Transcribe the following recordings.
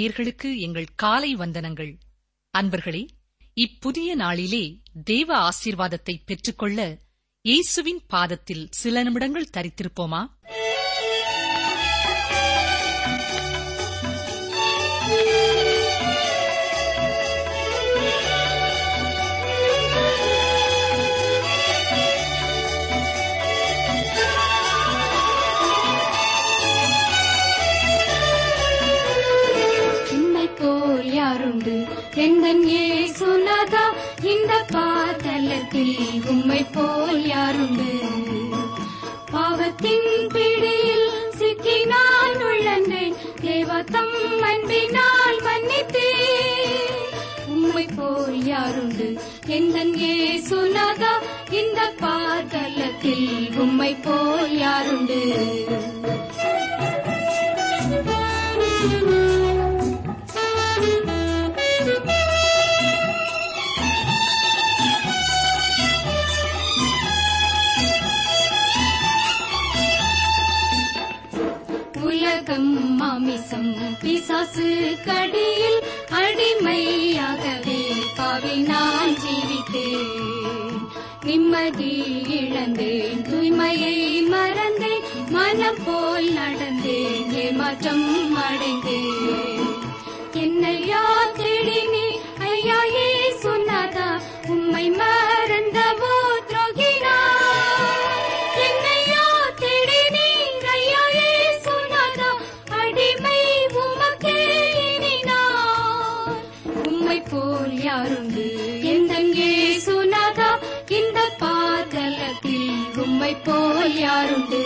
நேயர்களுக்கு எங்கள் காலை வந்தனங்கள். அன்பர்களே இப்புதிய நாளிலே தேவ ஆசீர்வாதத்தை பெற்றுக்கொள்ள இயேசுவின் பாதத்தில் சில நிமிடங்கள் தரித்திருப்போமா? எந்தன் ஏசுநாதா இந்த பாதலத்தில் உம்மை போல் யாருண்டு? பாவத்தின் பிடியில் சிக்கி நான் உள்ளேன் தேவத்தம் அன்பினால் மன்னித்தேன் உம்மை போல் யாருண்டு? எந்தன் ஏசுநாதா இந்த பாதலத்தில் உம்மை போல் யாருண்டு? thank you நிம்மதி இழந்தேன். தூய்மையை மறந்தேன். மனம் போல் நடந்தேன். ஏமாற்றம் யாருண்டு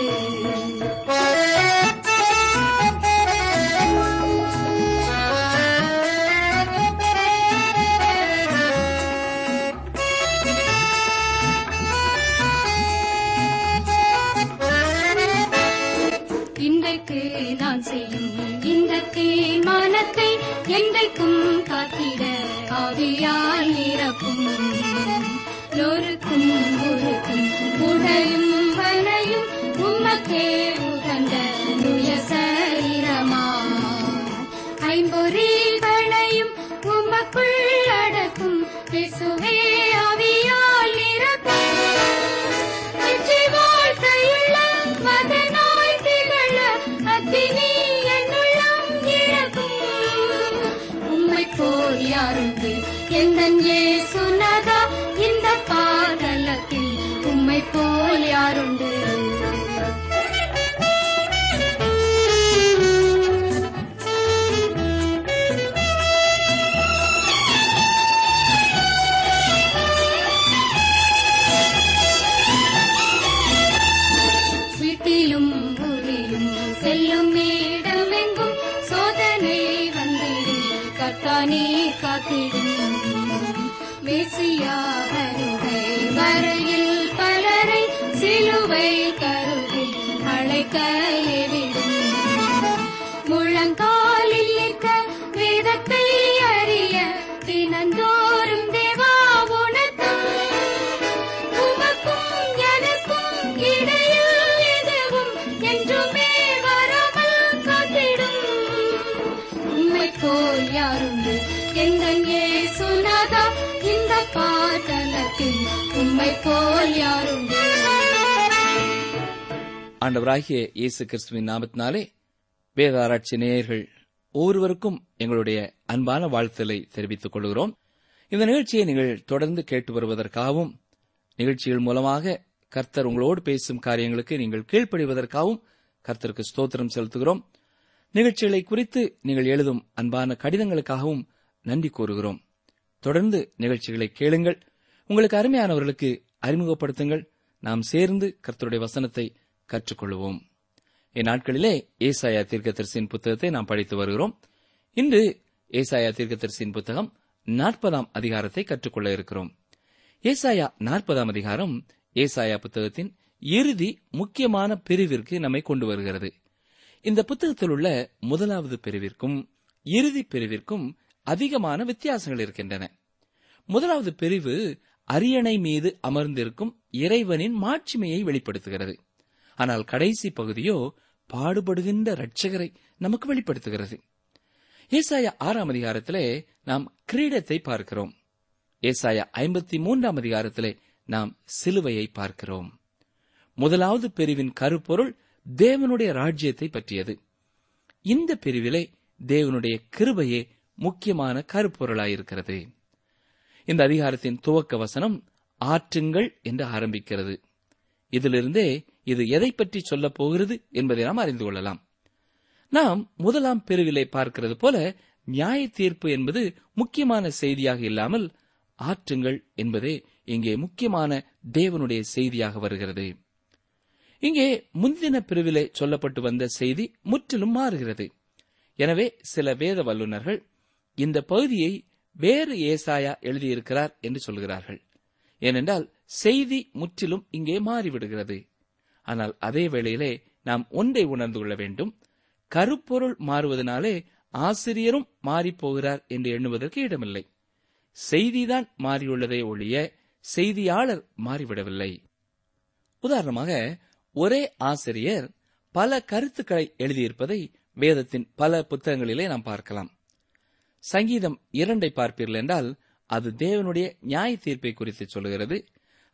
இந்த போல் ஆண்டவராகிய இயேசு கிறிஸ்துவின் நாமத்தினாலே வேதாராய்ச்சி நேயர்கள் ஒவ்வொருவருக்கும் எங்களுடைய அன்பான வாழ்த்தலை தெரிவித்துக் கொள்கிறோம். இந்த நிகழ்ச்சியை நீங்கள் தொடர்ந்து கேட்டு வருவதற்காகவும் நிகழ்ச்சிகள் மூலமாக கர்த்தர் உங்களோடு பேசும் காரியங்களுக்கு நீங்கள் கீழ்ப்படிவதற்காகவும் கர்த்தருக்கு ஸ்தோத்திரம் செலுத்துகிறோம். நிகழ்ச்சிகளை குறித்து நீங்கள் எழுதும் அன்பான கடிதங்களுக்காகவும் நன்றி கூறுகிறோம். தொடர்ந்து நிகழ்ச்சிகளை கேளுங்கள். உங்களுக்கு அருமையானவர்களுக்கு அறிமுகப்படுத்துங்கள். நாம் சேர்ந்து கர்த்தருடைய வசனத்தை கற்றுக்கொள்வோம். இந்நாட்களிலே ஏசாயா தீர்க்கதரிசியின் புத்தகத்தை நாம் படித்து வருகிறோம். இன்று ஏசாயா தீர்க்கதரிசியின் புத்தகம் நாற்பதாம் அதிகாரத்தை கற்றுக்கொள்ள இருக்கிறோம். ஏசாயா நாற்பதாம் அதிகாரம் ஏசாயா புத்தகத்தின் இறுதி முக்கியமான பிரிவிற்கு நம்மை கொண்டு வருகிறது. இந்த புத்தகத்தில் உள்ள முதலாவது பிரிவிற்கும் இறுதி பிரிவிற்கும் அதிகமான வித்தியாசங்கள் இருக்கின்றன. முதலாவது பிரிவு அரியணை மீது அமர்ந்திருக்கும் இறைவனின் மாட்சிமையை வெளிப்படுத்துகிறது. ஆனால் கடைசி பகுதியோ பாடுபடுகின்ற இரட்சகரை நமக்கு வெளிப்படுத்துகிறது. ஏசாயா ஆறாம் அதிகாரத்திலே நாம் கிரீடத்தை பார்க்கிறோம். ஏசாயா ஐம்பத்தி மூன்றாம் அதிகாரத்திலே நாம் சிலுவையை பார்க்கிறோம். முதலாவது பிரிவின் கருப்பொருள் தேவனுடைய ராஜ்யத்தை பற்றியது. இந்த பிரிவிலே தேவனுடைய கிருபையே முக்கியமான கருப்பொருளாயிருக்கிறது இந்த அதிகாரத்தின் துவக்க வசனம் ஆற்றுங்கள் என்று ஆரம்பிக்கிறது. இதிலிருந்தே இது எதை பற்றி சொல்லப் போகிறது என்பதை நாம் அறிந்து கொள்ளலாம். நாம் முதலாம் பிரிவிலை பார்க்கிறது போல நியாய தீர்ப்பு என்பது முக்கியமான செய்தியாக இல்லாமல் ஆற்றுங்கள் என்பதே இங்கே முக்கியமான தேவனுடைய செய்தியாக வருகிறது. இங்கே முந்தின பிரிவிலே சொல்லப்பட்டு வந்த செய்தி முற்றிலும் மாறுகிறது. எனவே சில வேத வல்லுநர்கள் இந்த பகுதியை வேறு ஏசாயா எழுதியிருக்கிறார் என்று சொல்கிறார்கள். ஏனென்றால் செய்தி முற்றிலும் இங்கே மாறிவிடுகிறது. ஆனால் அதே வேளையிலே நாம் ஒன்றை உணர்ந்து கொள்ள வேண்டும். கருப்பொருள் மாறுவதனாலே ஆசிரியரும் மாறிப்போகிறார் என்று எண்ணுவதற்கு இடமில்லை. செய்திதான் மாறியுள்ளதே ஒழிய செய்தியாளர் மாறிவிடவில்லை. உதாரணமாக ஒரே ஆசிரியர் பல கருத்துக்களை எழுதியிருப்பதை வேதத்தின் பல புத்தகங்களிலே நாம் பார்க்கலாம். சங்கீதம் இரண்டை பார்ப்பீர்கள் என்றால் அது தேவனுடைய நியாய தீர்ப்பை குறித்து சொல்லுகிறது.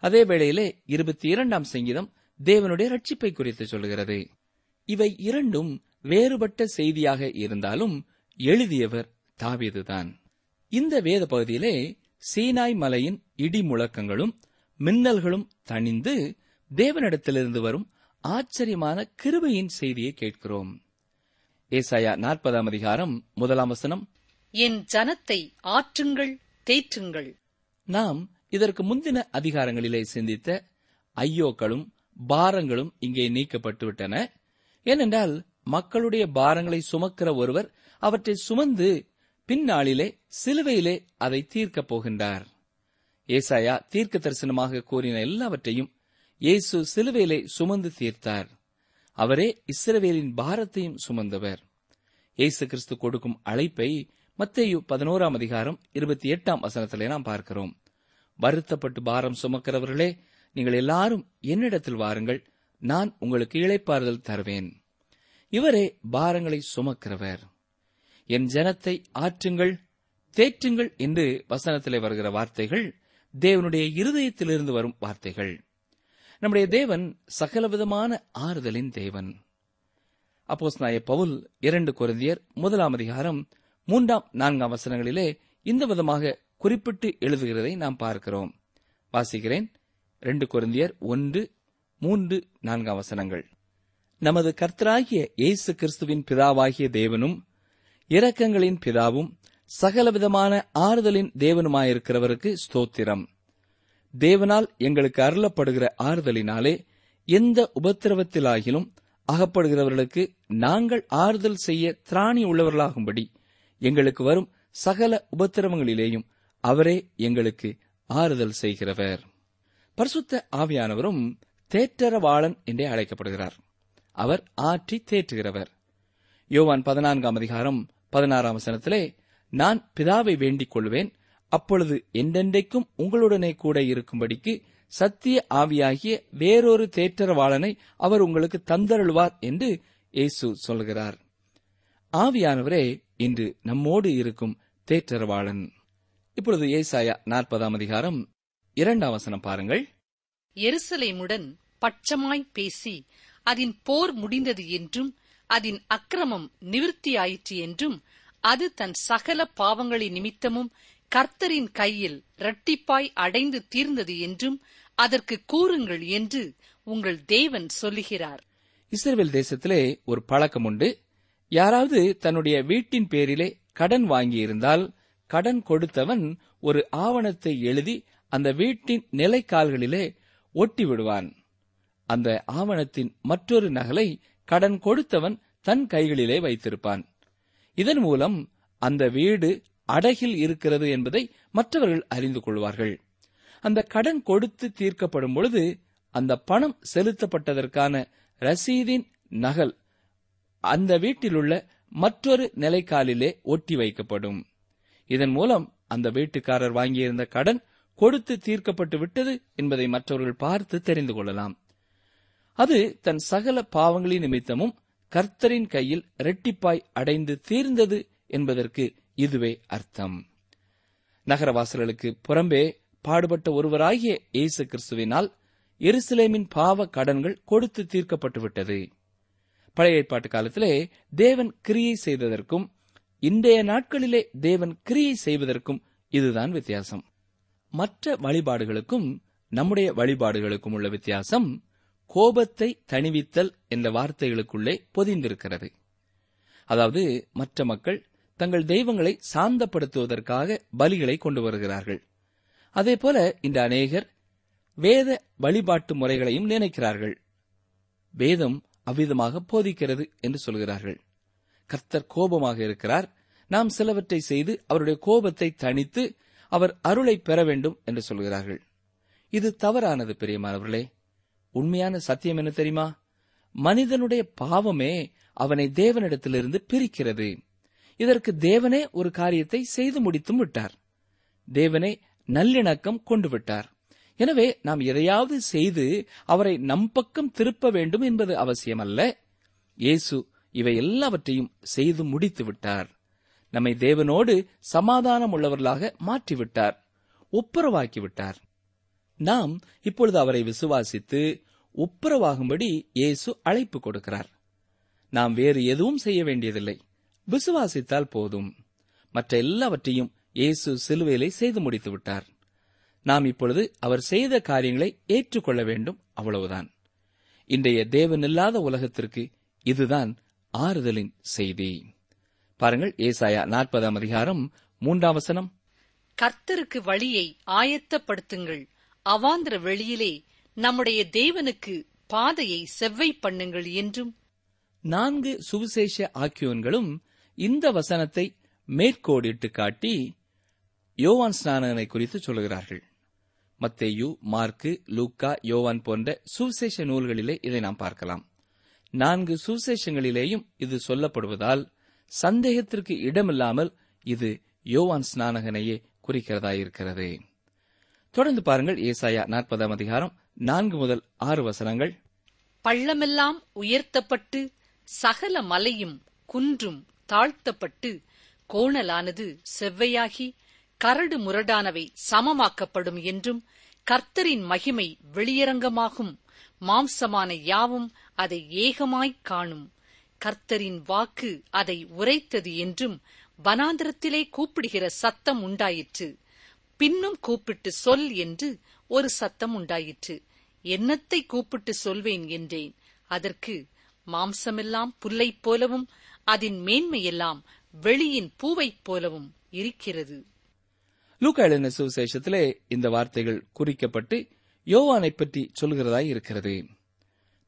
அதே வேளையிலே இருபத்தி இரண்டாம் சங்கீதம் தேவனுடைய ரட்சிப்பை குறித்து சொல்லுகிறது. இவை இரண்டும் வேறுபட்ட செய்தியாக இருந்தாலும் எழுதியவர் தாவீதுதான். இந்த வேத பகுதியிலே சீனாய் மலையின் இடி முழக்கங்களும் மின்னல்களும் தணிந்து தேவனிடத்திலிருந்து வரும் ஆச்சரியமான கிருபையின் செய்தியை கேட்கிறோம். ஏசாயா நாற்பதாம் அதிகாரம் முதலாம் வசனம் என் ஜனத்தை ஆற்றுங்கள் தேற்றுங்கள். நாம் இதற்கு முந்தின அதிகாரங்களிலே சிந்தித்த ஐயோக்களும் பாரங்களும் இங்கே நீக்கப்பட்டுவிட்டன. ஏனென்றால் மக்களுடைய பாரங்களை சுமக்கிற ஒருவர் அவற்றை சுமந்து பின்னாளிலே சிலுவையிலே அதை தீர்க்கப் போகின்றார். ஏசாயா தீர்க்க தரிசனமாக கூறின எல்லாவற்றையும் இயேசு சிலுவையிலே சுமந்து தீர்த்தார். அவரே இஸ்ரவேலின் பாரத்தையும் சுமந்தவர். இயேசு கிறிஸ்து கொடுக்கும் அழைப்பை மத்தேயு பதினோராம் அதிகாரம் இருபத்தி எட்டாம் வசனத்திலே நாம் பார்க்கிறோம். வருத்தப்பட்டு பாரம் சுமக்கிறவர்களே நீங்கள் எல்லாரும் என்னிடத்தில் வாருங்கள் நான் உங்களுக்கு இளைப்பாறுதல் தருவேன். இவரே பாரங்களை சுமக்கிறவர். என் ஜனத்தை ஆற்றுங்கள் தேற்றுங்கள் என்று வசனத்திலே வருகிற வார்த்தைகள் தேவனுடைய இருதயத்திலிருந்து வரும் வார்த்தைகள். நம்முடைய தேவன் சகலவிதமான ஆறுதலின் தேவன். அப்போஸ் நாய பவுல் இரண்டு குருந்தியர் முதலாம் அதிகாரம் மூன்றாம் நான்காம் வசனங்களிலே இந்த விதமாக குறிப்பிட்டு எழுதுகிறதை நாம் பார்க்கிறோம். வாசிக்கிறேன். ரெண்டு குருந்தியர் ஒன்று மூன்று நான்காம் வசனங்கள். நமது கர்த்தராகிய இயேசு கிறிஸ்துவின் பிதாவாகிய தேவனும் இரக்கங்களின் பிதாவும் சகலவிதமான ஆறுதலின் தேவனுமாயிருக்கிறவருக்கு ஸ்தோத்திரம். தேவனால் எங்களுக்கு அருளப்படுகிற ஆறுதலினாலே எந்த உபத்திரவத்திலாகிலும் அகப்படுகிறவர்களுக்கு நாங்கள் ஆறுதல் செய்ய திராணி உள்ளவர்களாகும்படி எங்களுக்கு வரும் சகல உபத்திரவங்களிலேயும் அவரே எங்களுக்கு ஆறுதல் செய்கிறவர். பரிசுத்த ஆவியானவரும் தேற்றரவாளன் என்றே அழைக்கப்படுகிறார். அவர் ஆற்றி தேற்றுகிறவர். யோவான் பதினான்காம் அதிகாரம் பதினாறாம் வசனத்திலே நான் பிதாவை வேண்டிக் கொள்வேன் அப்பொழுது என்றென்றைக்கும் உங்களுடனே கூட இருக்கும்படிக்கு சத்திய ஆவியாகிய வேறொரு தேற்றரவாளனை அவர் உங்களுக்கு தந்தருள்வார் என்று இயேசு சொல்கிறார். ஆவியானவரே இன்று நம்மோடு இருக்கும் தேற்றரவாளன். இப்பொழுது ஏசாயா நாற்பதாம் அதிகாரம் இரண்டாம் வசனம் பாருங்கள். எருசலேமுடன் பட்சமாய் பேசி அதன் போர் முடிந்தது என்றும் அதன் அக்கிரமம் நிவிர்த்தியாயிற்று என்றும் அது தன் சகல பாவங்களின் நிமித்தமும் கர்த்தரின் கையில் இரட்டிப்பாய் அடைந்து தீர்ந்தது என்றும் அதற்கு கூறுங்கள் என்று உங்கள் தேவன் சொல்லுகிறார். இஸ்ரேல் தேசத்திலே ஒரு பழக்கம் உண்டு யாராவது தன்னுடைய வீட்டின் பேரிலே கடன் வாங்கியிருந்தால் கடன் கொடுத்தவன் ஒரு ஆவணத்தை எழுதி அந்த வீட்டின் நிலைக்கால்களிலே ஒட்டி விடுவான் அந்த ஆவணத்தின் மற்றொரு நகலை கடன் கொடுத்தவன் தன் கைகளிலே வைத்திருப்பான். இதன் மூலம் அந்த வீடு அடகில் இருக்கிறது என்பதை மற்றவர்கள் அறிந்து கொள்வார்கள். அந்த கடன் கொடுத்து தீர்க்கப்படும் பொழுது அந்த பணம் செலுத்தப்பட்டதற்கான ரசீதின் நகல் அந்த வீட்டிலுள்ள மற்றொரு நிலைக்காலிலே ஒட்டி வைக்கப்படும். இதன் மூலம் அந்த வீட்டுக்காரர் வாங்கியிருந்த கடன் கொடுத்து தீர்க்கப்பட்டு விட்டது என்பதை மற்றவர்கள் பார்த்து தெரிந்து கொள்ளலாம். அது தன் சகல பாவங்களின் நிமித்தமும் கர்த்தரின் கையில் இரட்டிப்பாய் அடைந்து தீர்ந்தது என்பதற்கு இதுவே அர்த்தம். நகரவாசல்களுக்கு புறம்பே பாடுபட்ட ஒருவராகிய இயேசு கிறிஸ்துவினால் எருசலேமின் பாவ கடன்கள் கொடுத்து தீர்க்கப்பட்டு விட்டது. பழைய ஏற்பாட்டு காலத்திலே தேவன் கிரியை செய்ததற்கும் இன்றைய நாட்களிலே தேவன் கிரியை செய்வதற்கும் இதுதான் வித்தியாசம். மற்ற வழிபாடுகளுக்கும் நம்முடைய வழிபாடுகளுக்கும் உள்ள வித்தியாசம் கோபத்தை தணிவித்தல் என்ற வார்த்தைகளுக்குள்ளே பொதிந்திருக்கிறது. அதாவது மற்ற மக்கள் தங்கள் தெய்வங்களை சாந்தப்படுத்துவதற்காக பலிகளை கொண்டு வருகிறார்கள். அதேபோல இந்த அநேகர் வேத வழிபாட்டு முறைகளையும் நினைக்கிறார்கள். வேதம் அவ்விதமாக போதிக்கிறது என்று சொல்கிறார்கள். கர்த்தர் கோபமாக இருக்கிறார். நாம் சிலவற்றை செய்து அவருடைய கோபத்தை தணித்து அவர் அருளை பெற வேண்டும் என்று சொல்கிறார்கள். இது தவறானது பெரியமானவர்களே. உண்மையான சத்தியம் என்ன தெரியுமா? மனிதனுடைய பாவமே அவனை தேவனிடத்திலிருந்து பிரிக்கிறது. இதற்கு தேவனே ஒரு காரியத்தை செய்து முடித்தும் விட்டார். தேவனே நல்லிணக்கம் கொண்டு விட்டார். எனவே நாம் எதையாவது செய்து அவரை நம் பக்கம் திருப்ப வேண்டும் என்பது அவசியமல்ல. இயேசு இவை எல்லாவற்றையும் செய்து முடித்து விட்டார். நம்மை தேவனோடு சமாதானம் உள்ளவர்களாக மாற்றிவிட்டார் ஒப்புரவாக்கிவிட்டார் நாம் இப்பொழுது அவரை விசுவாசித்து ஒப்புரவாகும்படி இயேசு அழைப்பு கொடுக்கிறார். நாம் வேறு எதுவும் செய்ய வேண்டியதில்லை. விசுவாசித்தால் போதும். மற்ற எல்லாவற்றையும் இயேசு சிலுவையிலே செய்து முடித்து விட்டார். நாம் இப்பொழுது அவர் செய்த காரியங்களை ஏற்றுக்கொள்ள வேண்டும். அவ்வளவுதான். இன்றைய தேவனில்லாத உலகத்திற்கு இதுதான் ஆறுதலின் செய்தி. பாருங்கள் ஏசாயா நாற்பதாம் அதிகாரம் மூன்றாம் வசனம். கர்த்தருக்கு வழியை ஆயத்தப்படுத்துங்கள். அவாந்திர வெளியிலே நம்முடைய தேவனுக்கு பாதையை செவ்வை பண்ணுங்கள் என்றும். நான்கு சுவிசேஷ ஆக்கியோன்களும் இந்த வசனத்தை மேற்கோடிட்டு காட்டி யோவான் ஸ்நானனை குறித்து சொல்கிறார்கள் மத்தேயு மார்க்கு லூக்கா யோவான் போன்ற சுவிசேஷ நூல்களிலே இதை நாம் பார்க்கலாம். நான்கு சுவிசேஷங்களிலேயும் இது சொல்லப்படுவதால் சந்தேகத்திற்கு இடமில்லாமல் இது யோவான் ஸ்நானகனையே குறிக்கிறதாயிருக்கிறது. தொடர்ந்து பாருங்கள் ஏசாயா நாற்பதாம் அதிகாரம் நான்கு முதல் ஆறு வசனங்கள். பள்ளமெல்லாம் உயர்த்தப்பட்டு சகல மலையும் குன்றும் தாழ்த்தப்பட்டு கோணலானது செவ்வையாகி கரடு முரடானவை சமமாக்கப்படும் என்றும் கர்த்தரின் மகிமை வெளியரங்கமாகும். மாம்சமான யாவும் அதை ஏகமாய்க் காணும். கர்த்தரின் வாக்கு அதை உரைத்தது என்றும் வனாந்திரத்திலே கூப்பிடுகிற சத்தம் உண்டாயிற்று. பின்னும் கூப்பிட்டு சொல் என்று ஒரு சத்தம் உண்டாயிற்று. என்னத்தை கூப்பிட்டு சொல்வேன் என்றேன். அதற்கு மாம்சமெல்லாம் புல்லைப் போலவும் அதன் மேன்மையெல்லாம் வெளியின் பூவைப் போலவும் இருக்கிறது. லூக்கா எழுதின சுவிசேஷத்திலே இந்த வார்த்தைகள் குறிக்கப்பட்டு யோவானை பற்றி சொல்கிறதாய் இருக்கிறது.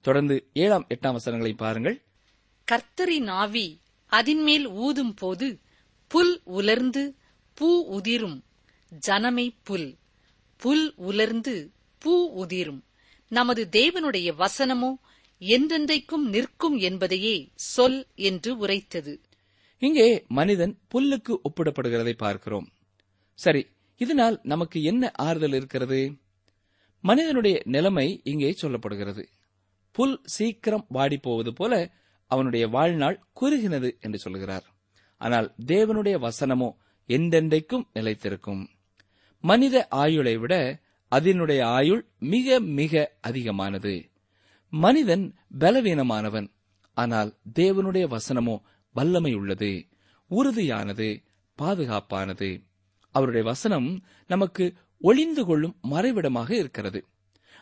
தொடர்ந்து ஏழாம் எட்டாம் வசனங்களை பாருங்கள். கர்த்தரின் ஆவி அதின்மேல் ஊதும் போது புல் உலர்ந்து பூ உதிரும். ஜனமே புல். புல் உலர்ந்து பூ உதிரும். நமது தேவனுடைய வசனமோ என்றென்றைக்கும் நிற்கும் என்பதையே சொல் என்று உரைத்தது. இங்கே மனிதன் புல்லுக்கு ஒப்பிடப்படுகிறதை பார்க்கிறோம். சரி இதனால் நமக்கு என்ன ஆறுதல் இருக்கிறது? மனிதனுடைய நிலைமை இங்கே சொல்லப்படுகிறது. புல் சீக்கிரம் வாடி போவது போல அவனுடைய வாழ்நாள் குறுகினது என்று சொல்கிறார். ஆனால் தேவனுடைய வசனமோ எந்தெந்தைக்கும் நிலைத்திருக்கும். மனித ஆயுளை விட அதனுடைய ஆயுள் மிக மிக அதிகமானது. மனிதன் பலவீனமானவன் ஆனால் தேவனுடைய வசனமோ வல்லமை உள்ளது உறுதியானது பாதுகாப்பானது. அவருடைய வசனம் நமக்கு ஒளிந்து கொள்ளும் மறைவிடமாக இருக்கிறது.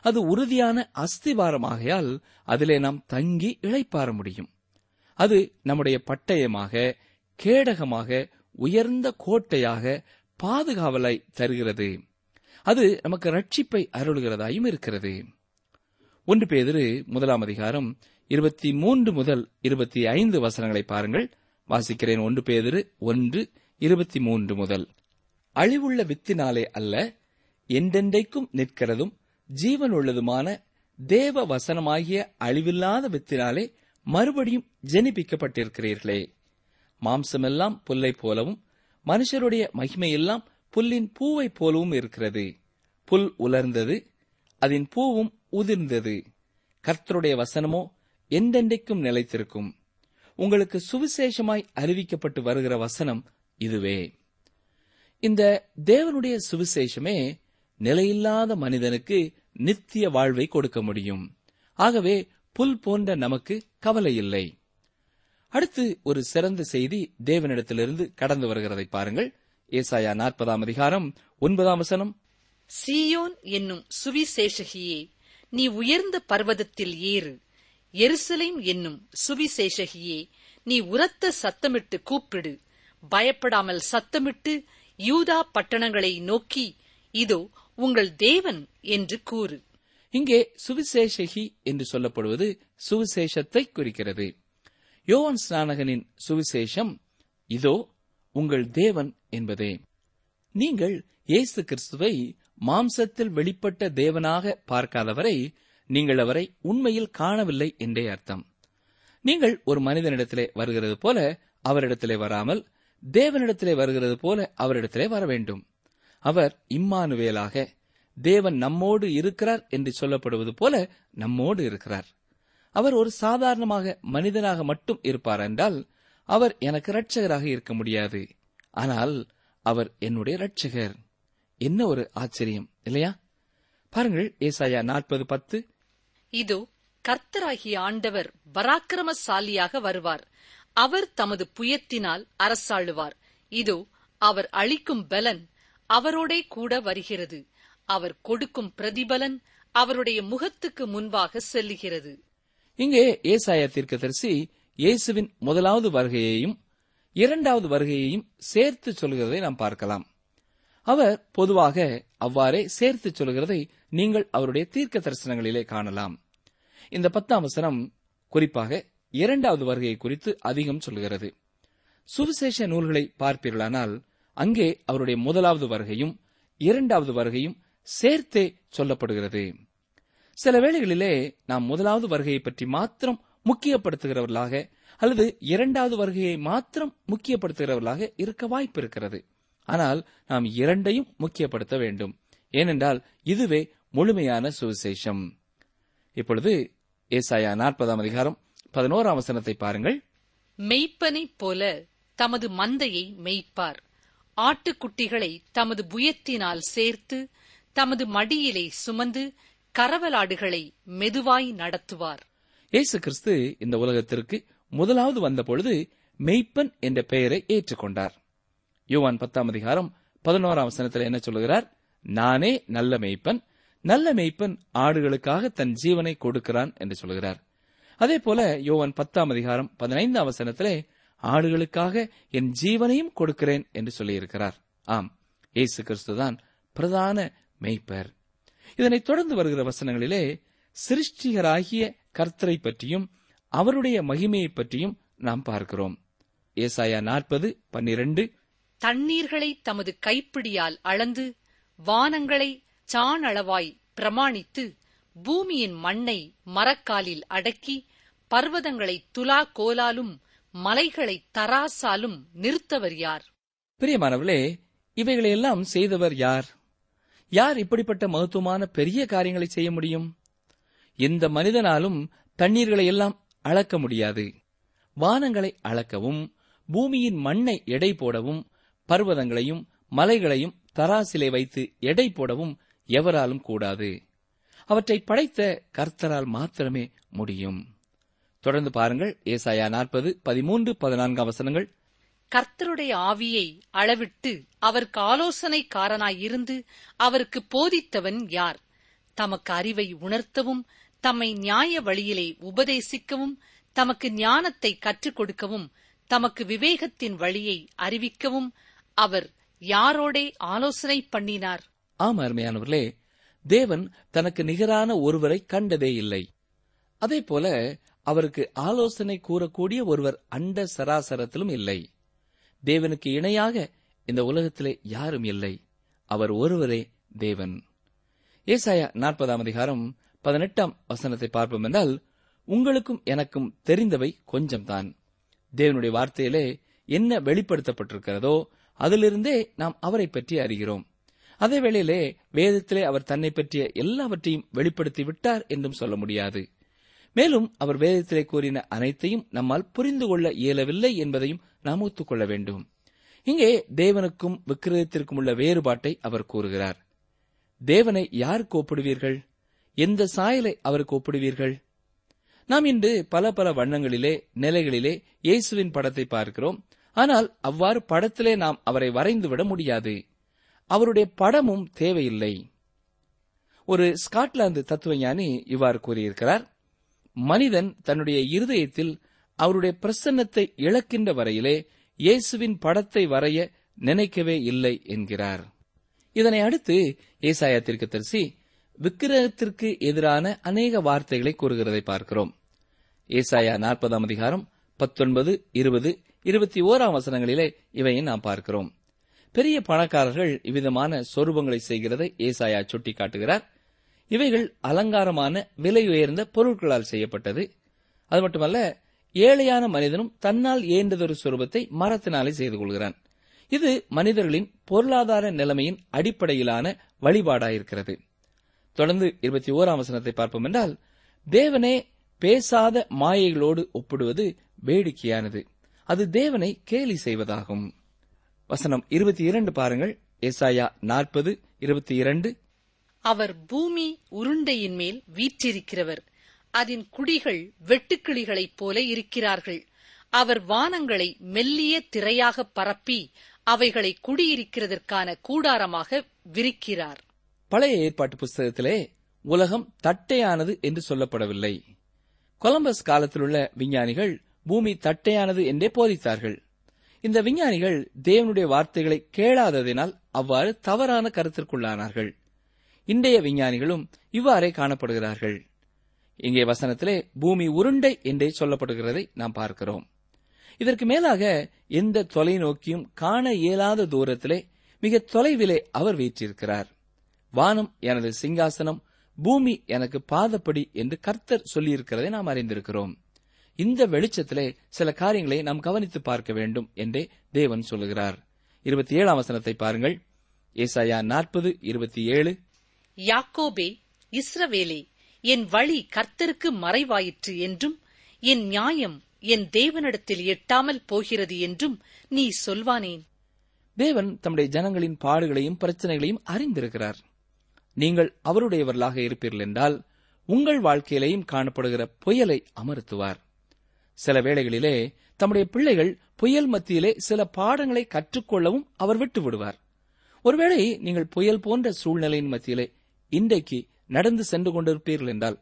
அது உறுதியான அஸ்திவாரமாகையால் அதிலே நாம் தங்கி இழைப்பார முடியும். அது நம்முடைய பட்டயமாக கேடகமாக உயர்ந்த கோட்டையாக பாதுகாவலை தருகிறது. அது நமக்கு ரட்சிப்பை அருளுகிறதாயும் இருக்கிறது. ஒன்று பேதிரு முதலாம் அதிகாரம் இருபத்தி மூன்று முதல் இருபத்தி ஐந்து வசனங்களை பாருங்கள். வாசிக்கிறேன் ஒன்று பேதிரு ஒன்று இருபத்தி மூன்று முதல். அழிவுள்ள வித்தினாலே அல்ல என்றென்றைக்கும் நிற்கிறதும் ஜீவன் உள்ளதுமான தேவ வசனமாகிய அழிவில்லாத வித்தினாலே மறுபடியும் ஜெனிப்பிக்கப்பட்டிருக்கிறீர்களே. மாம்சமெல்லாம் புல்லை போலவும் மனுஷருடைய மகிமையெல்லாம் புல்லின் பூவை போலவும் இருக்கிறது. புல் உலர்ந்தது அதன் பூவும் உதிர்ந்தது. கர்த்தருடைய வசனமோ என்றென்றைக்கும் நிலைத்திருக்கும். உங்களுக்கு சுவிசேஷமாய் அறிவிக்கப்பட்டு வருகிற வசனம் இதுவே. இந்த தேவனுடைய சுவிசேஷமே நிலையில்லாத மனிதனுக்கு நித்திய வாழ்வை கொடுக்க முடியும். ஆகவே புல் போன்ற நமக்கு கவலை இல்லை. அடுத்து ஒரு சிறந்த செய்தி தேவனிடத்திலிருந்து கடந்து வருகிறதை பாருங்கள். ஏசாயா நாற்பதாம் அதிகாரம் ஒன்பதாம் வசனம். சீயோன் என்னும் சுவிசேஷகியே நீ உயர்ந்த பர்வதத்தில் ஏறு. எருசலேம் என்னும் சுவிசேஷகியே நீ உரத்த சத்தமிட்டு கூப்பிடு. பயப்படாமல் சத்தமிட்டு யூதா பட்டணங்களை நோக்கி இதோ உங்கள் தேவன் என்று கூறு. இங்கே சுவிசேஷகி என்று சொல்லப்படுவது சுவிசேஷத்தை குறிக்கிறது. யோவான் ஸ்நானகனின் சுவிசேஷம் இதோ உங்கள் தேவன் என்பதே. நீங்கள் இயேசு கிறிஸ்துவை மாம்சத்தில் வெளிப்பட்ட தேவனாக பார்க்காதவரை நீங்கள் அவரை உண்மையில் காணவில்லை என்றே அர்த்தம். நீங்கள் ஒரு மனிதனிடத்திலே வருகிறது போல அவரிடத்திலே வராமல் தேவனிடத்திலே வருகிறது போல அவரிடத்திலே வர வேண்டும் அவர் இம்மானுவேலாக தேவன் நம்மோடு இருக்கிறார் என்று சொல்லப்படுவது போல நம்மோடு இருக்கிறார். அவர் ஒரு சாதாரணமாக மனிதனாக மட்டும் இருப்பார் என்றால் அவர் எனக்கு இரட்சகராக இருக்க முடியாது. ஆனால் அவர் என்னுடைய இரட்சகர். என்ன ஒரு ஆச்சரியம் இல்லையா? பாருங்கள் ஏசாயா நாற்பது பத்து. இதோ கர்த்தராகிய ஆண்டவர் பராக்கிரமசாலியாக வருவார். அவர் தமது புயத்தினால் அரசாளுவார். இதோ அவர் அளிக்கும் பலன் அவரோடே கூட வருகிறது. அவர் கொடுக்கும் பிரதிபலன் அவருடைய முகத்துக்கு முன்பாக செல்லுகிறது. இங்கே ஏசாயா தீர்க்கதரிசி இயேசுவின் முதலாவது வருகையையும் இரண்டாவது வருகையையும் சேர்த்து சொல்கிறதை நாம் பார்க்கலாம். அவர் பொதுவாக அவ்வாறே சேர்த்து சொல்கிறதை நீங்கள் அவருடைய தீர்க்க தரிசனங்களிலே காணலாம். இந்த பத்தாம் வசனம் குறிப்பாக இரண்டாவது வருகையை குறித்து அதிகம் சொல்கிறது. சுவிசேஷ நூல்களை பார்ப்பீர்களானால் அங்கே அவருடைய முதலாவது வருகையும் இரண்டாவது வருகையும் சேர்த்தே சொல்லப்படுகிறது. சில வேளைகளிலே நாம் முதலாவது வருகையை பற்றி மாத்திரம் முக்கியப்படுத்துகிறவர்களாக அல்லது இரண்டாவது வருகையை மாத்திரம் முக்கியப்படுத்துகிறவர்களாக இருக்க வாய்ப்பு இருக்கிறது ஆனால் நாம் இரண்டையும் முக்கியப்படுத்த வேண்டும். ஏனென்றால் இதுவே முழுமையான சுவிசேஷம். இப்பொழுது ஏசாயா நாற்பதாம் அதிகாரம் பதினோராம் வசனத்தை பாருங்கள். மெய்ப்பனைப் போல தமது மந்தையை மேய்ப்பார். ஆட்டுக்குட்டிகளை தமது புயத்தினால் சேர்த்து தமது மடியிலே சுமந்து கரவலாடுகளை மெதுவாய் நடத்துவார். இயேசு கிறிஸ்து இந்த உலகத்திற்கு முதலாவது வந்தபொழுது மெய்ப்பன் என்ற பெயரை ஏற்றுக்கொண்டார். யோவான் பத்தாம் அதிகாரம் பதினோராம் வசனத்தில் என்ன சொல்லுகிறார்? நானே நல்ல மெய்ப்பன் நல்ல மெய்ப்பன் ஆடுகளுக்காக தன் ஜீவனை கொடுக்கிறான் என்று சொல்கிறார் அதே போல யோவன் பத்தாம் அதிகாரம் பதினைந்தாம் வசனத்திலே ஆடுகளுக்காக என் ஜீவனையும் கொடுக்கிறேன் என்று சொல்லியிருக்கிறார். ஆம் இயேசு கிறிஸ்துதான் பிரதான மெய்ப்பர். இதனைத் தொடர்ந்து வருகிற வசனங்களிலே சிருஷ்டிகராகிய கர்த்தரை பற்றியும் அவருடைய மகிமையை பற்றியும் நாம் பார்க்கிறோம். ஏசாயா நாற்பது பன்னிரண்டு. தண்ணீர்களை தமது கைப்பிடியால் அளந்து வானங்களை சாணளவாய் பிரமாணித்து பூமியின் மண்ணை மரக்காலில் அடக்கி பர்வதங்களை துலா கோலாலும் மலைகளை தராசாலும் நிறுத்தவர் யார்? பிரியமானவர்களே இவைகளையெல்லாம் செய்தவர் யார்? யார் இப்படிப்பட்ட மகத்துவமான பெரிய காரியங்களை செய்ய முடியும்? எந்த மனிதனாலும் தண்ணீர்களை எல்லாம் அளக்க முடியாது. வானங்களை அளக்கவும் பூமியின் மண்ணை எடை போடவும் பர்வதங்களையும் மலைகளையும் தராசிலே வைத்து எடை போடவும் எவராலும் கூடாது. அவற்றை படைத்த கர்த்தரால் மாத்திரமே முடியும். தொடர்ந்து பாருங்கள் ஏசாயா நாற்பது பதிமூன்று பதினான்கு வசனங்கள் கர்த்தருடைய ஆவியை அளவிட்டு அவருக்கு ஆலோசனைக்காரனாயிருந்து அவருக்கு போதித்தவன் யார்? தமக்கு அறிவை உணர்த்தவும் தம்மை நியாய வழியிலே உபதேசிக்கவும் தமக்கு ஞானத்தை கற்றுக் கொடுக்கவும் தமக்கு விவேகத்தின் வழியை அறிவிக்கவும் அவர் யாரோடே ஆலோசனை பண்ணினார்? ஆம் அருமையானவர்களே தேவன் தனக்கு நிகரான ஒருவரை கண்டதே இல்லை. அதேபோல அவருக்கு ஆலோசனை கூறக்கூடிய ஒருவர் அண்ட சராசரத்திலும் இல்லை. தேவனுக்கு இணையாக இந்த உலகத்திலே யாரும் இல்லை. அவர் ஒருவரே தேவன். ஏசாயா நாற்பதாம் அதிகாரம் பதினெட்டாம் வசனத்தை பார்ப்போம் என்றால் உங்களுக்கும் எனக்கும் தெரிந்தவை கொஞ்சம்தான். தேவனுடைய வார்த்தையிலே என்ன வெளிப்படுத்தப்பட்டிருக்கிறதோ அதிலிருந்தே நாம் அவரை பற்றி அறிகிறோம். அதே வேளையிலே வேதத்திலே அவர் தன்னை பற்றிய எல்லாவற்றையும் வெளிப்படுத்தி விட்டார் என்றும் சொல்ல முடியாது. மேலும் அவர் வேதத்திலே கூறின அனைத்தையும் நம்மால் புரிந்து கொள்ள இயலவில்லை என்பதையும் நாம் ஒத்துக்கொள்ள வேண்டும். இங்கே தேவனுக்கும் விக்கிரகத்திற்கும் உள்ள வேறுபாட்டை அவர் கூறுகிறார். தேவனை யாருக்கு ஒப்பிடுவீர்கள் எந்த சாயலை அவருக்கு ஒப்பிடுவீர்கள் நாம் இன்று பல பல வண்ணங்களிலே நிலைகளிலே இயேசுவின் படத்தை பார்க்கிறோம். ஆனால் அவ்வாறு படத்திலே நாம் அவரை வரைந்துவிட முடியாது. அவருடைய படமும் தேவையில்லை. ஒரு ஸ்காட்லாந்து தத்துவஞானி இவ்வாறு கூறியிருக்கிறார் மனிதன் தன்னுடைய இருதயத்தில் அவருடைய பிரசன்னத்தை இழக்கின்ற வரையிலே இயேசுவின் படத்தை வரைய நினைக்கவே இல்லை என்கிறார். இதனை அடுத்து ஏசாயா தீர்க்கதரிசி விக்கிரகத்திற்கு எதிரான அநேக வார்த்தைகளை கூறுகிறதை பார்க்கிறோம். ஏசாயா நாற்பதாம் அதிகாரம் பத்தொன்பது இருபது இருபத்தி ஓராம் வசனங்களிலே இவையை நாம் பார்க்கிறோம். பெரிய பணக்காரர்கள் இவ்விதமான சொரூபங்களை செய்கிறதை ஏசாயா சுட்டிக்காட்டுகிறார். இவைகள் அலங்காரமான விலை உயர்ந்த பொருட்களால் செய்யப்பட்டது. அது மட்டுமல்ல ஏழையான மனிதனும் தன்னால் ஏண்டதொரு சொரூபத்தை மரத்தினாலே செய்து கொள்கிறான். இது மனிதர்களின் பொருளாதார நிலைமையின் அடிப்படையிலான வழிபாடாயிருக்கிறது. தொடர்ந்து இருபத்தி ஓராம் வசனத்தை பார்ப்போம் என்றால் தேவனே பேசாத மாயைகளோடு ஒப்பிடுவது வேடிக்கையானது. அது தேவனை கேலி செய்வதாகும். வசனம் இருபத்தி இரண்டு பாருங்கள். எஸ்ஐயா நாற்பது இருபத்தி இரண்டு. அவர் பூமி உருண்டையின் மேல் வீற்றிருக்கிறவர். அதன் குடிகள் வெட்டுக்கிளிகளைப் போல இருக்கிறார்கள். அவர் வானங்களை மெல்லிய திரையாக பரப்பி அவைகளை குடியிருக்கிறதற்கான கூடாரமாக விரிக்கிறார். பழைய ஏற்பாட்டு புஸ்தகத்திலே உலகம் தட்டையானது என்று சொல்லப்படவில்லை. கொலம்பஸ் காலத்திலுள்ள விஞ்ஞானிகள் பூமி தட்டையானது என்றே போதித்தார்கள். இந்த விஞ்ஞானிகள் தேவனுடைய வார்த்தைகளை கேளாததினால் அவ்வாறு தவறான கருத்திற்குள்ளானார்கள். இன்றைய விஞ்ஞானிகளும் இவ்வாறே காணப்படுகிறார்கள். இங்கே வசனத்திலே பூமி உருண்டை என்றே சொல்லப்படுகிறதை நாம் பார்க்கிறோம். இதற்கு மேலாக எந்த தொலைநோக்கியும் காண இயலாத தூரத்திலே மிக தொலைவிலே அவர் வீற்றிருக்கிறார். வானம் எனது சிங்காசனம் பூமி எனக்கு பாதப்படி என்று கர்த்தர் சொல்லியிருக்கிறதை நாம் அறிந்திருக்கிறோம். இந்த வெளிச்சத்திலே சில காரியங்களை நாம் கவனித்து பார்க்க வேண்டும் என்றே தேவன் சொல்லுகிறார். இருபத்தி ஏழாம் வசனத்தை பாருங்கள். ஏசாயா நாற்பது இருபத்தி ஏழு யாக்கோபே இஸ்ரவேலே என் வழி கர்த்தருக்கு மறைவாயிற்று என்றும் என் நியாயம் என் தேவனிடத்தில் எட்டாமல் போகிறது என்றும் நீ சொல்வானேன். தேவன் தம்முடைய ஜனங்களின் பாடுகளையும் பிரச்சனைகளையும் அறிந்திருக்கிறார். நீங்கள் அவருடையவர்களாக இருப்பீர்கள் என்றால் உங்கள் வாழ்க்கையிலேயும் காணப்படுகிற புயலை அமர்த்துவார். சில வேளைகளிலே தம்முடைய பிள்ளைகள் புயல் மத்தியிலே சில பாடங்களை கற்றுக்கொள்ளவும் அவர் விட்டு விடுவார். ஒருவேளை நீங்கள் புயல் போன்ற சூழ்நிலையின் மத்தியிலே இன்றைக்கு நடந்து சென்று கொண்டிருப்பீர்கள் என்றால்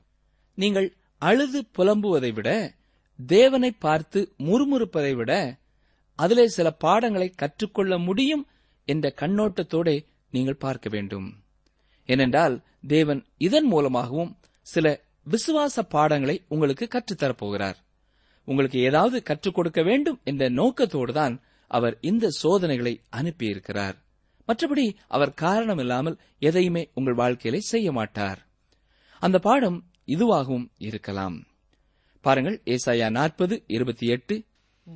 நீங்கள் அழுது புலம்புவதை விட தேவனை பார்த்து முறுமுறுப்பதை விட அதிலே சில பாடங்களை கற்றுக்கொள்ள முடியும் என்ற கண்ணோட்டத்தோட நீங்கள் பார்க்க வேண்டும். ஏனென்றால் தேவன் இதன் மூலமாகவும் சில விசுவாச பாடங்களை உங்களுக்கு கற்றுத்தரப்போகிறார். உங்களுக்கு ஏதாவது கற்றுக் கொடுக்க வேண்டும் என்ற நோக்கத்தோடு தான் அவர் இந்த சோதனைகளை அனுப்பியிருக்கிறார். மற்றபடி அவர் காரணமில்லாமல் எதையுமே உங்கள் வாழ்க்கையிலே செய்ய மாட்டார். அந்த பாடம் இதுவாகவும் இருக்கலாம். பாருங்கள் ஏசாயா நாற்பது இருபத்தி எட்டு.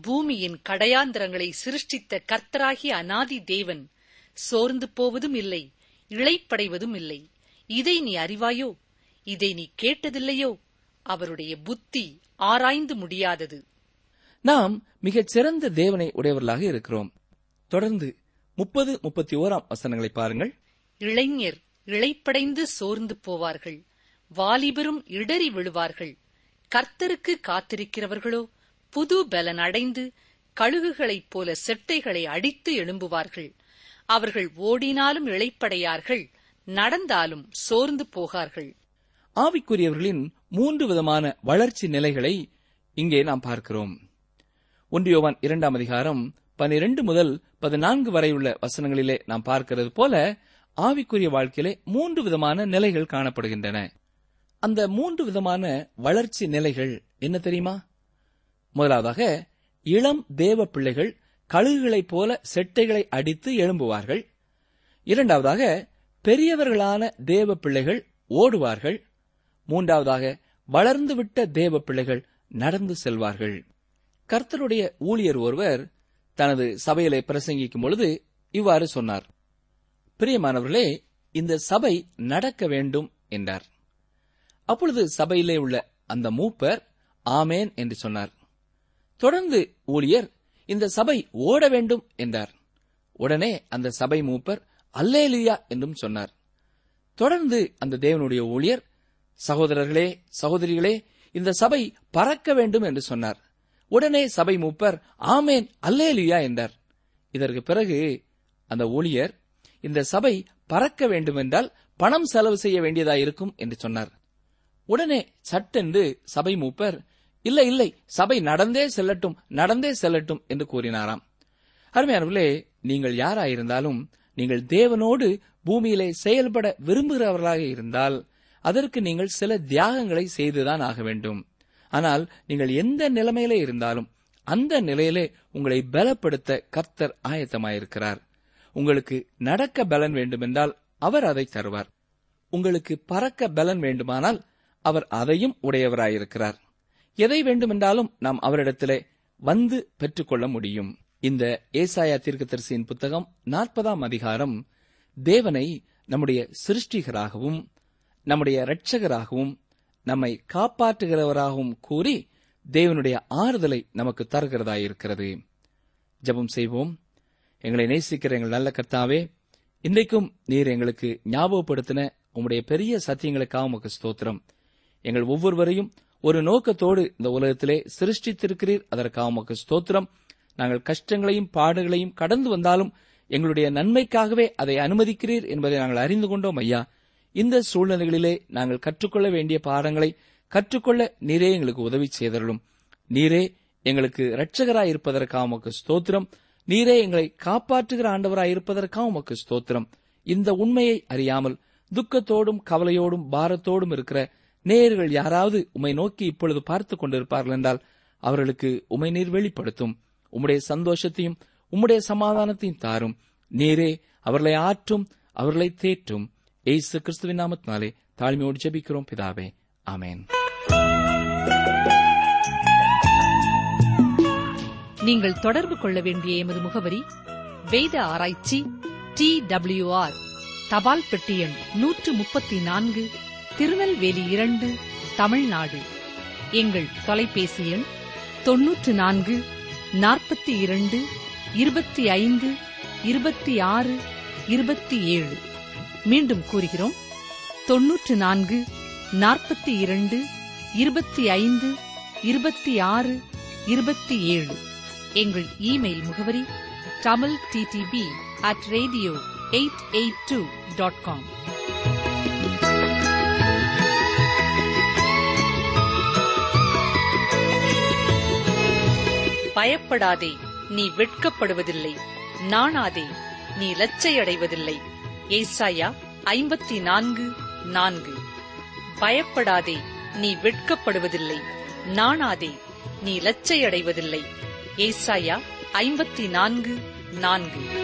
பூமியின் கடையாந்திரங்களை சிருஷ்டித்த கர்த்தராகிய அனாதி தேவன் சோர்ந்து போவதும் இல்லை இளைப்படைவதும் இல்லை. இதை நீ அறிவாயோ? இதை நீ கேட்டதில்லையோ? அவருடைய புத்தி ஆராய்ந்து முடியாதது. நாம் மிகச் சிறந்த தேவனை உடையவர்களாக இருக்கிறோம். தொடர்ந்து முப்பது முப்பத்தி ஓராம் வசனங்களை பாருங்கள். இளைஞர் இளைப்படைந்து சோர்ந்து போவார்கள். வாலிபரும் இடறி விழுவார்கள். கர்த்தருக்கு காத்திருக்கிறவர்களோ புது பலன் அடைந்து கழுகுகளைப் போல செட்டைகளை அடித்து எழும்புவார்கள். அவர்கள் ஓடினாலும் இளைப்படையார்கள் நடந்தாலும் சோர்ந்து போகார்கள். ஆவிக்குரியவர்களின் மூன்று விதமான வளர்ச்சி நிலைகளை இங்கே நாம் பார்க்கிறோம். ஒன்றியோவான் இரண்டாம் அதிகாரம் பனிரெண்டு முதல் பதினான்கு வரையுள்ள வசனங்களிலே நாம் பார்க்கிறது போல ஆவிக்குரிய வாழ்க்கையிலே மூன்று விதமான நிலைகள் காணப்படுகின்றன. அந்த மூன்று விதமான வளர்ச்சி நிலைகள் என்ன தெரியுமா? முதலாவதாக இளம் தேவ பிள்ளைகள் கழுகுகளைப் போல செட்டைகளை அடித்து எழும்புவார்கள். இரண்டாவதாக பெரியவர்களான தேவ பிள்ளைகள் ஓடுவார்கள். மூன்றாவதாக வளர்ந்துவிட்ட தேவ பிள்ளைகள் நடந்து செல்வார்கள். கர்த்தருடைய ஊழியர் ஒருவர் தனது சபையிலே பிரசங்கிக்கும் பொழுது இவ்வாறு சொன்னார். பிரியமானவர்களே இந்த சபை நடக்க வேண்டும் என்றார். அப்பொழுது சபையிலே உள்ள அந்த மூப்பர் ஆமேன் என்று சொன்னார். தொடர்ந்து ஊழியர் இந்த சபை ஓட வேண்டும் என்றார். உடனே அந்த சபை மூப்பர் அல்லேலியா என்றும் சொன்னார். தொடர்ந்து அந்த தேவனுடைய ஊழியர் சகோதரர்களே சகோதரிகளே இந்த சபை பறக்க வேண்டும் என்று சொன்னார். உடனே சபை மூப்பர் ஆமேன் அல்லேலியா என்றார். இதற்கு பிறகு அந்த ஊழியர் இந்த சபை பறக்க வேண்டுமென்றால் பணம் செலவு செய்ய வேண்டியதாயிருக்கும் என்று சொன்னார். உடனே சட்டென்று சபை மூப்பர் இல்லை இல்லை சபை நடந்தே செல்லட்டும் நடந்தே செல்லட்டும் என்று கூறினாராம். அருமையானவர்களே நீங்கள் யாராயிருந்தாலும் நீங்கள் தேவனோடு பூமியிலே செயல்பட விரும்புகிறவர்களாக இருந்தால் அதற்கு நீங்கள் சில தியாகங்களை செய்துதான் ஆக வேண்டும். ஆனால் நீங்கள் எந்த நிலைமையிலே இருந்தாலும் அந்த நிலையிலே உங்களை பலப்படுத்த கர்த்தர் ஆயத்தமாயிருக்கிறார். உங்களுக்கு நடக்க பலன் வேண்டுமென்றால் அவர் அதை தருவார். உங்களுக்கு பறக்க பலன் வேண்டுமானால் அவர் அதையும் உடையவராயிருக்கிறார். எதை வேண்டுமென்றாலும் நாம் அவரிடத்திலே வந்து பெற்றுக்கொள்ள முடியும். இந்த ஏசாயா தீர்க்கதரிசியின் புத்தகம் நாற்பதாம் அதிகாரம் தேவனை நம்முடைய சிருஷ்டிகராகவும் நம்முடைய இரட்சகராகவும் நம்மை காப்பாற்றுகிறவராகவும் கூறி தேவனுடைய ஆறுதலை நமக்கு தருகிறதாயிருக்கிறது. ஜெபம் செய்வோம். எங்களை நேசிக்கிற எங்கள் நல்ல கர்த்தாவே இன்றைக்கும் நீர் எங்களுக்கு ஞாபகப்படுத்தின உம்முடைய பெரிய சத்தியங்களுக்காக உமக்கு ஸ்தோத்திரம். எங்கள் ஒவ்வொருவரையும் ஒரு நோக்கத்தோடு இந்த உலகத்திலே சிருஷ்டித்திருக்கிறீர் அதற்காக உமக்கு ஸ்தோத்திரம். நாங்கள் கஷ்டங்களையும் பாடுகளையும் கடந்து வந்தாலும் எங்களுடைய நன்மைக்காகவே அதை அனுமதிக்கிறீர் என்பதை நாங்கள் அறிந்து கொண்டோம் ஐயா. இந்த சூழ்நிலைகளிலே நாங்கள் கற்றுக்கொள்ள வேண்டிய பாடங்களை கற்றுக்கொள்ள நீரே எங்களுக்கு உதவி செய்தருளும். நீரே எங்களுக்கு இரட்சகராய் இருப்பதற்காக உமக்கு ஸ்தோத்திரம். நீரே எங்களை காப்பாற்றுகிற ஆண்டவராய் இருப்பதற்காக உமக்கு ஸ்தோத்திரம். இந்த உண்மையை அறியாமல் துக்கத்தோடும் கவலையோடும் பாரத்தோடும் இருக்கிற நேயர்கள் யாராவது உம்மை நோக்கி இப்பொழுது பார்த்துக் கொண்டிருப்பார்கள் என்றால் அவர்களுக்கு உமை நீர் வெளிப்படுத்தும். உம்முடைய சந்தோஷத்தையும் உம்முடைய சமாதானத்தையும் தாரும். நீரே அவர்களை ஆற்றும் அவர்களை தேற்றும். ஏசு கிறிஸ்துவின் நாமத்தினாலே தாழ்மையோடு ஜெபிக்கிறோம். பிதாவே அமேன் நீங்கள் தொடர்பு கொள்ள வேண்டிய எமது முகவரி வேத ஆராய்ச்சி டி டபிள்யூ ஆர் தபால் பெட்டி எண் நூற்று முப்பத்தி நான்கு திருநெல்வேலி இரண்டு தமிழ்நாடு. எங்கள் தொலைபேசி எண் தொன்னூற்று நான்கு நாற்பத்தி இரண்டு இருபத்தி ஐந்து இருபத்தி ஆறு இருபத்தி ஏழு. மீண்டும் கூறுகிறோம். தொன்னூற்று நான்கு நாற்பத்தி இரண்டு இருபத்தி ஐந்து இருபத்தி ஆறு இருபத்தி ஏழு எங்கள் இமெயில் முகவரி Tamil DTP at radio eight eight two dot com. பயப்படாதே நீ வெட்கப்படுவதில்லை. நாணாதே நீ லச்சையடைவதில்லை ஏசாயா ஐம்பத்தி நான்கு. நான்கு பயப்படாதே நீ வெட்கப்படுவதில்லை. நாணாதே நீ லச்சையடைவதில்லை ஏசாயா ஐம்பத்தி நான்கு நான்கு.